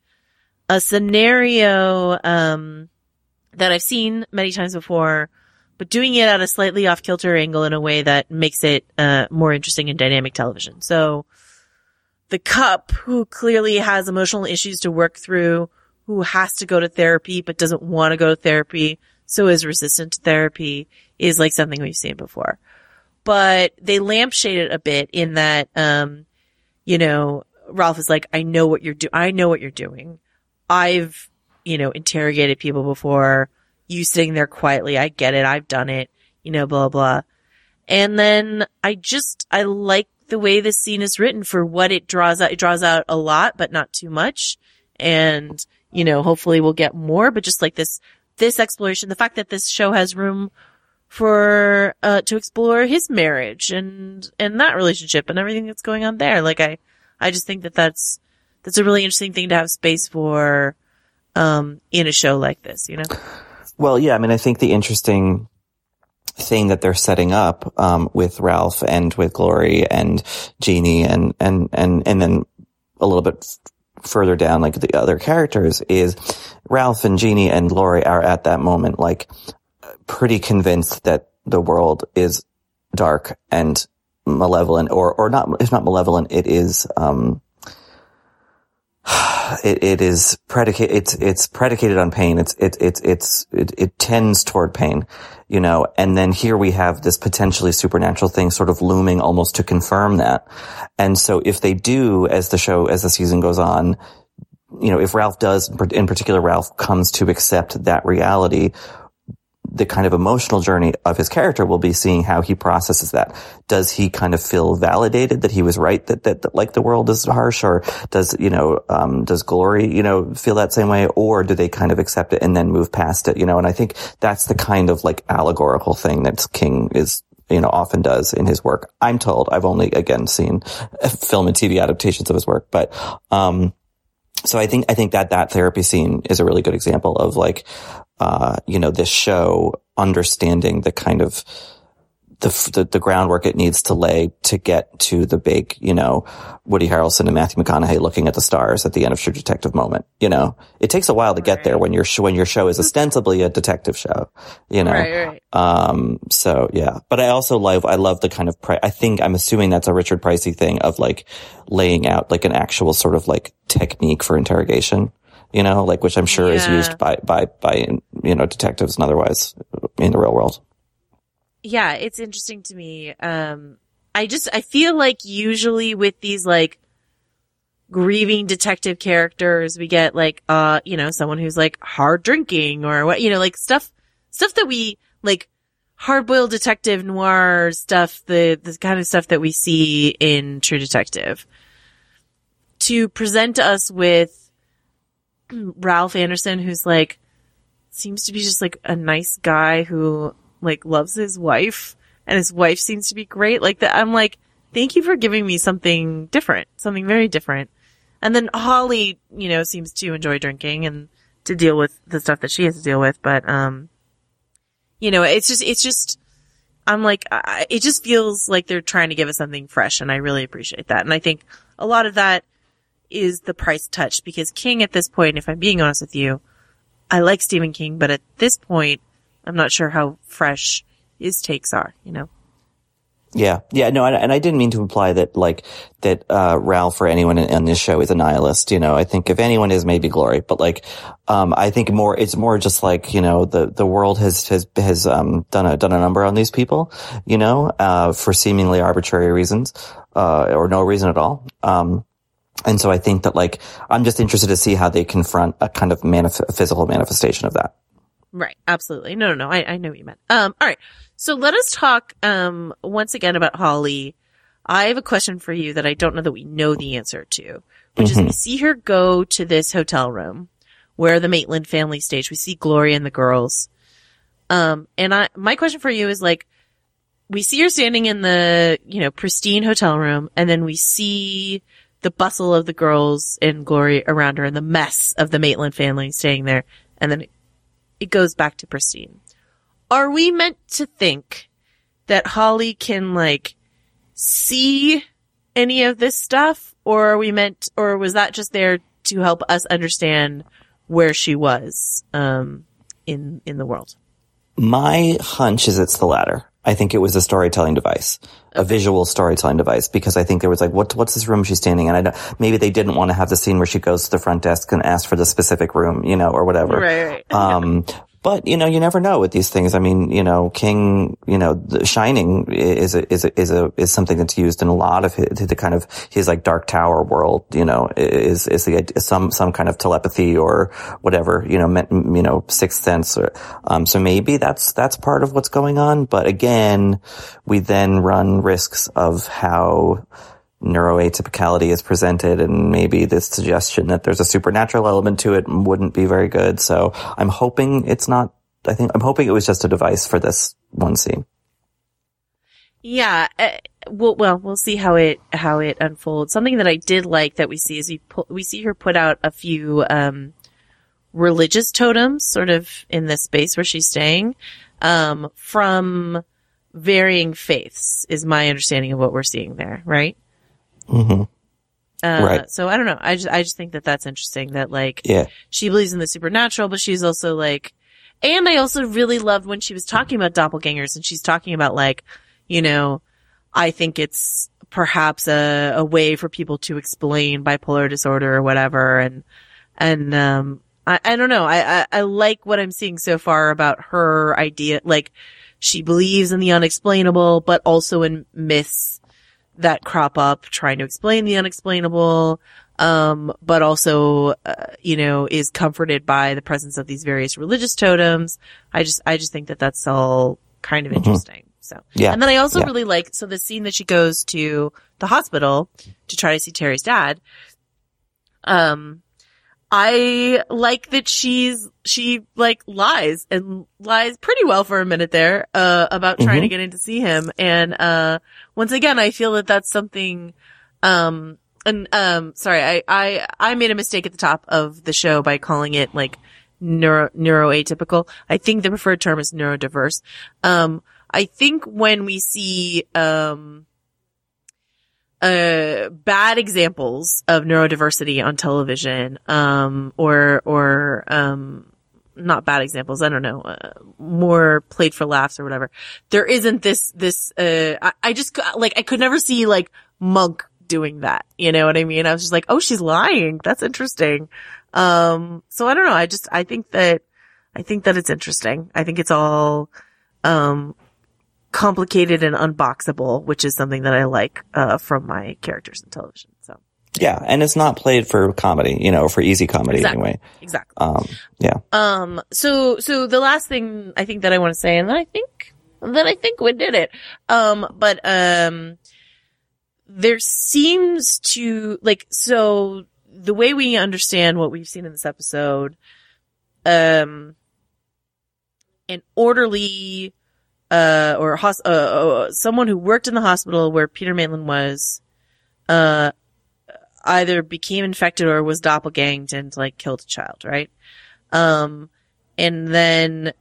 a scenario, um, that I've seen many times before, but doing it at a slightly off kilter angle in a way that makes it, uh, more interesting in dynamic television. So, the cup who clearly has emotional issues to work through, who has to go to therapy but doesn't want to go to therapy, so is resistant to therapy, is like something we've seen before. But they lampshade it a bit in that, um, you know, Ralph is like, I know what you're do, I know what you're doing. I've, you know, interrogated people before. You sitting there quietly, I get it, I've done it, you know, blah, blah. And then I just, I like the way this scene is written for what it draws out. It draws out a lot, but not too much. And, you know, hopefully we'll get more, but just like this, this exploration, the fact that this show has room for, uh, to explore his marriage and, and that relationship and everything that's going on there. Like I, I just think that that's, that's a really interesting thing to have space for, um, in a show like this, you know? Well, yeah, I mean, I think the interesting thing that they're setting up um, with Ralph and with Glory and Jeannie and and and and then a little bit further down, like the other characters, is Ralph and Jeannie and Glory are at that moment like pretty convinced that the world is dark and malevolent, or or not, if not malevolent, it is. Um, it, it is predicated, it's, it's predicated on pain. It's, it, it's, it's, it, it tends toward pain, you know, and then here we have this potentially supernatural thing sort of looming almost to confirm that. And so if they do, as the show, as the season goes on, you know, if Ralph does, in particular, Ralph comes to accept that reality, the kind of emotional journey of his character will be seeing how he processes that. Does he kind of feel validated that he was right that, that, that like the world is harsh or does, you know, um, does glory, you know, feel that same way or do they kind of accept it and then move past it, you know, and I think that's the kind of like allegorical thing that King is you know, often does in his work. I'm told I've only again seen film and TV adaptations of his work, but, um, so I think, I think that that therapy scene is a really good example of like, uh, you know, this show understanding the kind of the, the, the groundwork it needs to lay to get to the big, you know, Woody Harrelson and Matthew McConaughey looking at the stars at the end of True Detective moment. You know, it takes a while to get there when your sh- when your show is ostensibly a detective show. You know, Right, right. um. So yeah, but I also love I love the kind of pri- I think I'm assuming that's a Richard Pricey thing of like laying out like an actual sort of like technique for interrogation. You know, like which I'm sure is used by by by you know detectives and otherwise in the real world. yeah, it's interesting to me. Um, I just, I feel like usually with these like grieving detective characters, we get like, uh, you know, someone who's like hard drinking or what, you know, like stuff, stuff that we like hard boiled detective noir stuff, the, the kind of stuff that we see in True Detective. To present us with Ralph Anderson, who's like, seems to be just like a nice guy who like loves his wife and his wife seems to be great. Like that, I'm like, thank you for giving me something different, something very different. And then Holly, you know, seems to enjoy drinking and to deal with the stuff that she has to deal with. But, um, you know, it's just, it's just, I'm like, I, it just feels like they're trying to give us something fresh and I really appreciate that. And I think a lot of that is the price touch because King at this point, if I'm being honest with you, I like Stephen King, but at this point, I'm not sure how fresh his takes are, you know? Yeah, yeah, no, and, and I didn't mean to imply that like that uh, Ralph or anyone in, this show is a nihilist. You know, I think if anyone is, maybe Glory, but like, um, I think more it's more just like you know the the world has has has um, done a done a number on these people, you know, uh, for seemingly arbitrary reasons uh, or no reason at all. Um, and so I think that like I'm just interested to see how they confront a kind of manif- physical manifestation of that. Right. Absolutely. No, no, no. I, I know what you meant. Um, all right. So let us talk, um, once again about Holly. I have a question for you that I don't know that we know the answer to, which mm-hmm. is we see her go to this hotel room where the Maitland family stage. We see Gloria and the girls. Um, and I, my question for you is like, we see her standing in the, you know, pristine hotel room and then we see the bustle of the girls and Glory around her and the mess of the Maitland family staying there. And then it goes back to pristine. Are we meant to think that Holly can like see any of this stuff or are we meant, or was that just there to help us understand where she was, um, in, in the world? My hunch is it's the latter. I think it was a storytelling device, a visual storytelling device, because I think there was like, what, what's this room she's standing in? I maybe they didn't want to have the scene where she goes to the front desk and asks for the specific room, you know, or whatever. Right, right. Um, but, you know, you never know with these things. I mean, you know, King, you know, the Shining is a, is a, is a, is something that's used in a lot of his, the kind of his like dark tower world, you know, is, is the, some, some kind of telepathy or whatever, you know, you know, sixth sense. Or, um, so maybe that's, that's part of what's going on. But again, we then run risks of how, neuroatypicality is presented and maybe this suggestion that there's a supernatural element to it wouldn't be very good. So I'm hoping it's not, I think, I'm hoping it was just a device for this one scene. Yeah. Uh, well, well, we'll see how it, how it unfolds. Something that I did like that we see is we, we see her put out a few, um, religious totems sort of in this space where she's staying, um, from varying faiths is my understanding of what we're seeing there, right? Mm-hmm. Uh, right. So I don't know. I just, I just think that that's interesting that like, yeah. she believes in the supernatural, but she's also like, and I also really loved when she was talking about doppelgangers and she's talking about like, you know, I think it's perhaps a, a way for people to explain bipolar disorder or whatever. And, and, um, I, I don't know. I, I, I like what I'm seeing so far about her idea. Like she believes in the unexplainable, but also in myths that crop up trying to explain the unexplainable, um, but also, uh, you know, is comforted by the presence of these various religious totems. I just, I just think that that's all kind of interesting. Mm-hmm. So, yeah. And then I also yeah. really like, so the scene that she goes to the hospital to try to see Terry's dad, um, I like that she's, she like lies and lies pretty well for a minute there, uh, about trying Mm-hmm. to get in to see him. And, uh, once again, I feel that that's something, um, and, um, sorry, I, I, I made a mistake at the top of the show by calling it like neuro, neuroatypical. I think the preferred term is neurodiverse. Um, I think when we see, um, uh, bad examples of neurodiversity on television, um, or, or, um, not bad examples. I don't know, uh, more played for laughs or whatever. There isn't this, this, uh, I, I just, like, I could never see, like, Monk doing that. You know what I mean? I was just like, oh, she's lying. That's interesting. Um, so I don't know. I just, I think that, I think that it's interesting. I think it's all, um, complicated and unboxable, which is something that I like uh, from my characters in television. So Yeah, and it's not played for comedy, you know, for easy comedy Exactly. anyway. Exactly. Um, yeah. Um, so, so the last thing I think that I want to say, and then I think, then I think we did it. Um, but, um, there seems to, like, so the way we understand what we've seen in this episode, um, an orderly, uh, or hos- uh, uh, someone who worked in the hospital where Peter Maitland was, uh, either became infected or was doppelganged and like killed a child, right? Um, and then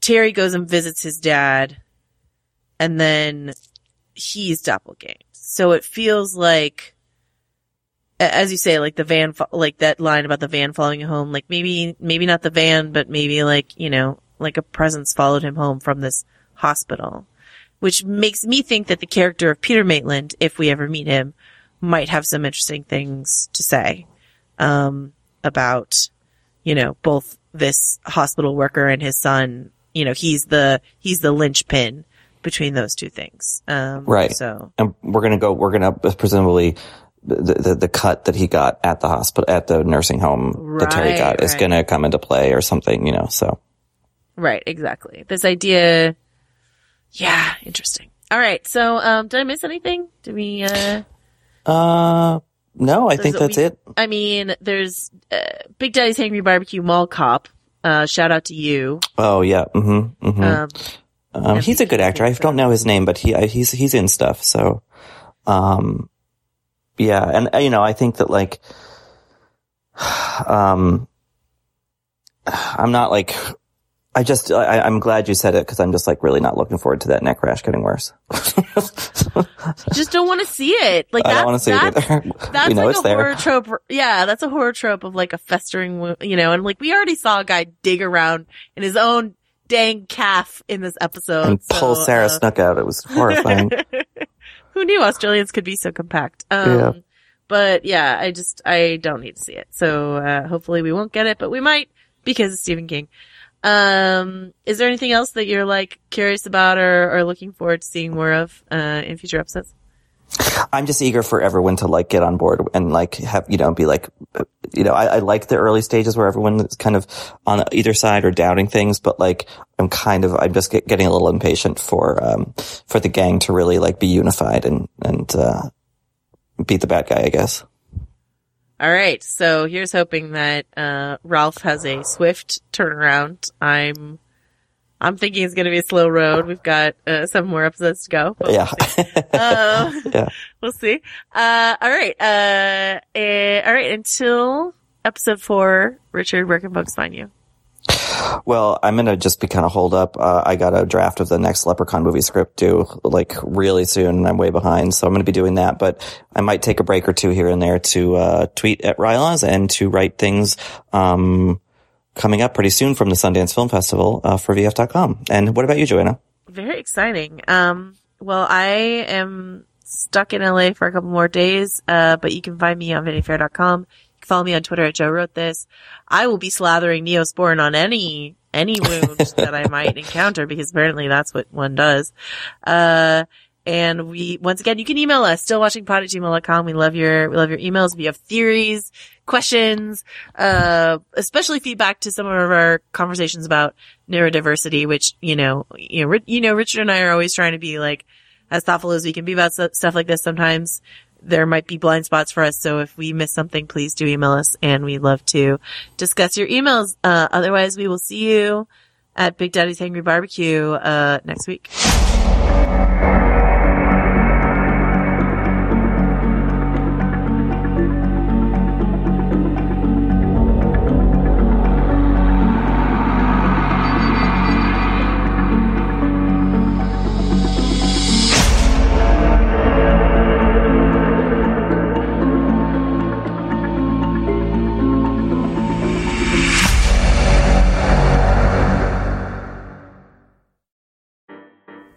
Terry goes and visits his dad and then he's doppelganged. So it feels like, as you say, like the van, like that line about the van following home, like maybe, maybe not the van, but maybe like, you know, like a presence followed him home from this hospital, which makes me think that the character of Peter Maitland, if we ever meet him, might have some interesting things to say, um, about, you know, both this hospital worker and his son, you know, he's the, he's the linchpin between those two things. Um, Right. So, And we're gonna go. We're gonna presumably the, the the cut that he got at the hospital at the nursing home that Terry Right, got is gonna come into play or something. You know. So right, exactly. This idea, yeah, interesting. All right. So, um, did I miss anything? Did we, uh, uh, no, I think that's we- it. I mean, there's uh, Big Daddy's Hangry Barbecue Mall Cop. Uh, shout out to you. Oh yeah. Mm-hmm. mm-hmm. Um, Um, he's a good actor. I don't know his name, but he I- he's he's in stuff. So, um, yeah, and uh, you know, I think that like, um, I'm not like, I just I, I'm glad you said it because I'm just like really not looking forward to that neck rash getting worse. just don't want to see it. Like I that's, don't want to see it that's, either. That's we know like it's a there. horror trope. Yeah, that's a horror trope of like a festering, wo- you know, and like we already saw a guy dig around in his own dang calf in this episode. and pull Sarah uh, Snook out. It was horrifying. Who knew Australians could be so compact? Um, Yeah. but yeah, I just, I don't need to see it. So, uh, hopefully we won't get it, but we might because it's Stephen King. Um, is there anything else that you're like curious about or, or looking forward to seeing more of, uh, in future episodes? I'm just eager for everyone to like get on board and like have, you know, be like, uh, you know, I, I like the early stages where everyone is kind of on either side or doubting things, but like I'm kind of, I'm just get, getting a little impatient for, um, for the gang to really like be unified and, and, uh, beat the bad guy, I guess. All right. So here's hoping that, uh, Ralph has a swift turnaround. I'm, I'm thinking it's going to be a slow road. We've got, uh, seven more episodes to go. Yeah. um, Yeah. we'll see. Uh, all right. Uh, eh, all right. Until episode four, Richard, where can folks find you? Well, I'm gonna just be kind of hold up. Uh, I got a draft of the next Leprechaun movie script due like really soon, and I'm way behind, so I'm gonna be doing that. But I might take a break or two here and there to uh, tweet at rilaws and to write things um, coming up pretty soon from the Sundance Film Festival uh, for VF.com. And what about you, Joanna? Very exciting. Um, well, I am stuck in LA for a couple more days, uh, but you can find me on VanityFair.com. Follow me on Twitter at Joe Wrote This. I will be slathering Neosporin on any, any wound that I might encounter because apparently that's what one does. Uh, and we, once again, you can email us, stillwatchingpod at gmail.com. We love your, we love your emails. If you have theories, questions, uh, especially feedback to some of our conversations about neurodiversity, which, you know, you know, you know, Richard and I are always trying to be like, as thoughtful as we can be about stuff like this. Sometimes there might be blind spots for us. So if we miss something, please do email us and we'd love to discuss your emails. Uh, otherwise we will see you at Big Daddy's Hangry Barbecue, uh, next week.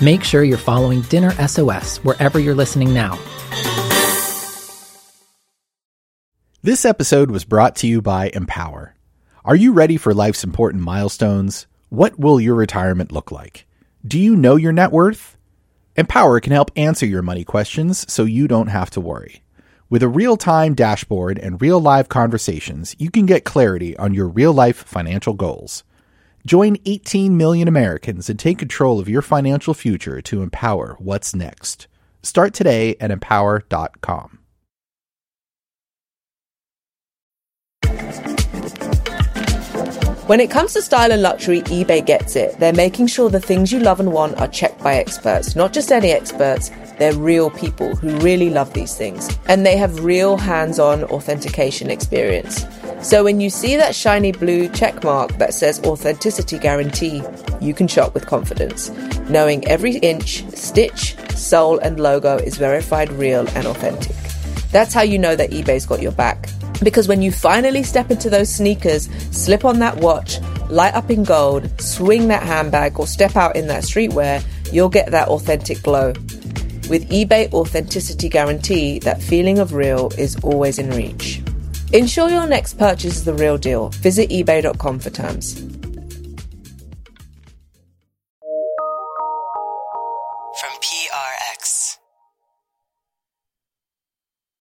Make sure you're following Dinner SOS wherever you're listening now. This episode was brought to you by Empower. Are you ready for life's important milestones? What will your retirement look like? Do you know your net worth? Empower can help answer your money questions so you don't have to worry. With a real time dashboard and real live conversations, you can get clarity on your real life financial goals. Join 18 million Americans and take control of your financial future to empower what's next. Start today at empower.com. When it comes to style and luxury, eBay gets it. They're making sure the things you love and want are checked by experts, not just any experts. They're real people who really love these things. And they have real hands on authentication experience. So when you see that shiny blue check mark that says authenticity guarantee, you can shop with confidence, knowing every inch, stitch, sole, and logo is verified real and authentic. That's how you know that eBay's got your back. Because when you finally step into those sneakers, slip on that watch, light up in gold, swing that handbag, or step out in that streetwear, you'll get that authentic glow. With eBay Authenticity Guarantee, that feeling of real is always in reach. Ensure your next purchase is the real deal. Visit eBay.com for terms.